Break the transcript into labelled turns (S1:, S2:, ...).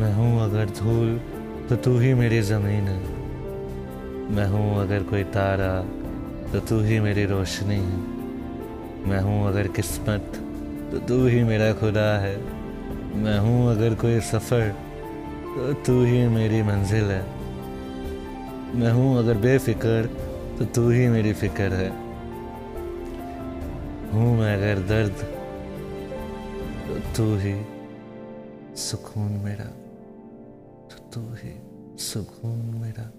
S1: मैं हूँ अगर धूल तो तू ही मेरी ज़मीन है। मैं हूँ अगर कोई तारा तो तू ही मेरी रोशनी है। मैं हूँ अगर किस्मत तो तू ही मेरा खुदा है। मैं हूँ अगर कोई सफ़र तो तू ही मेरी मंजिल है। मैं हूँ अगर बेफिक्र तो तू ही मेरी फ़िक्र है। हूँ मैं अगर दर्द तो तू ही सुकून मेरा तो तू ही सुकून मेरा।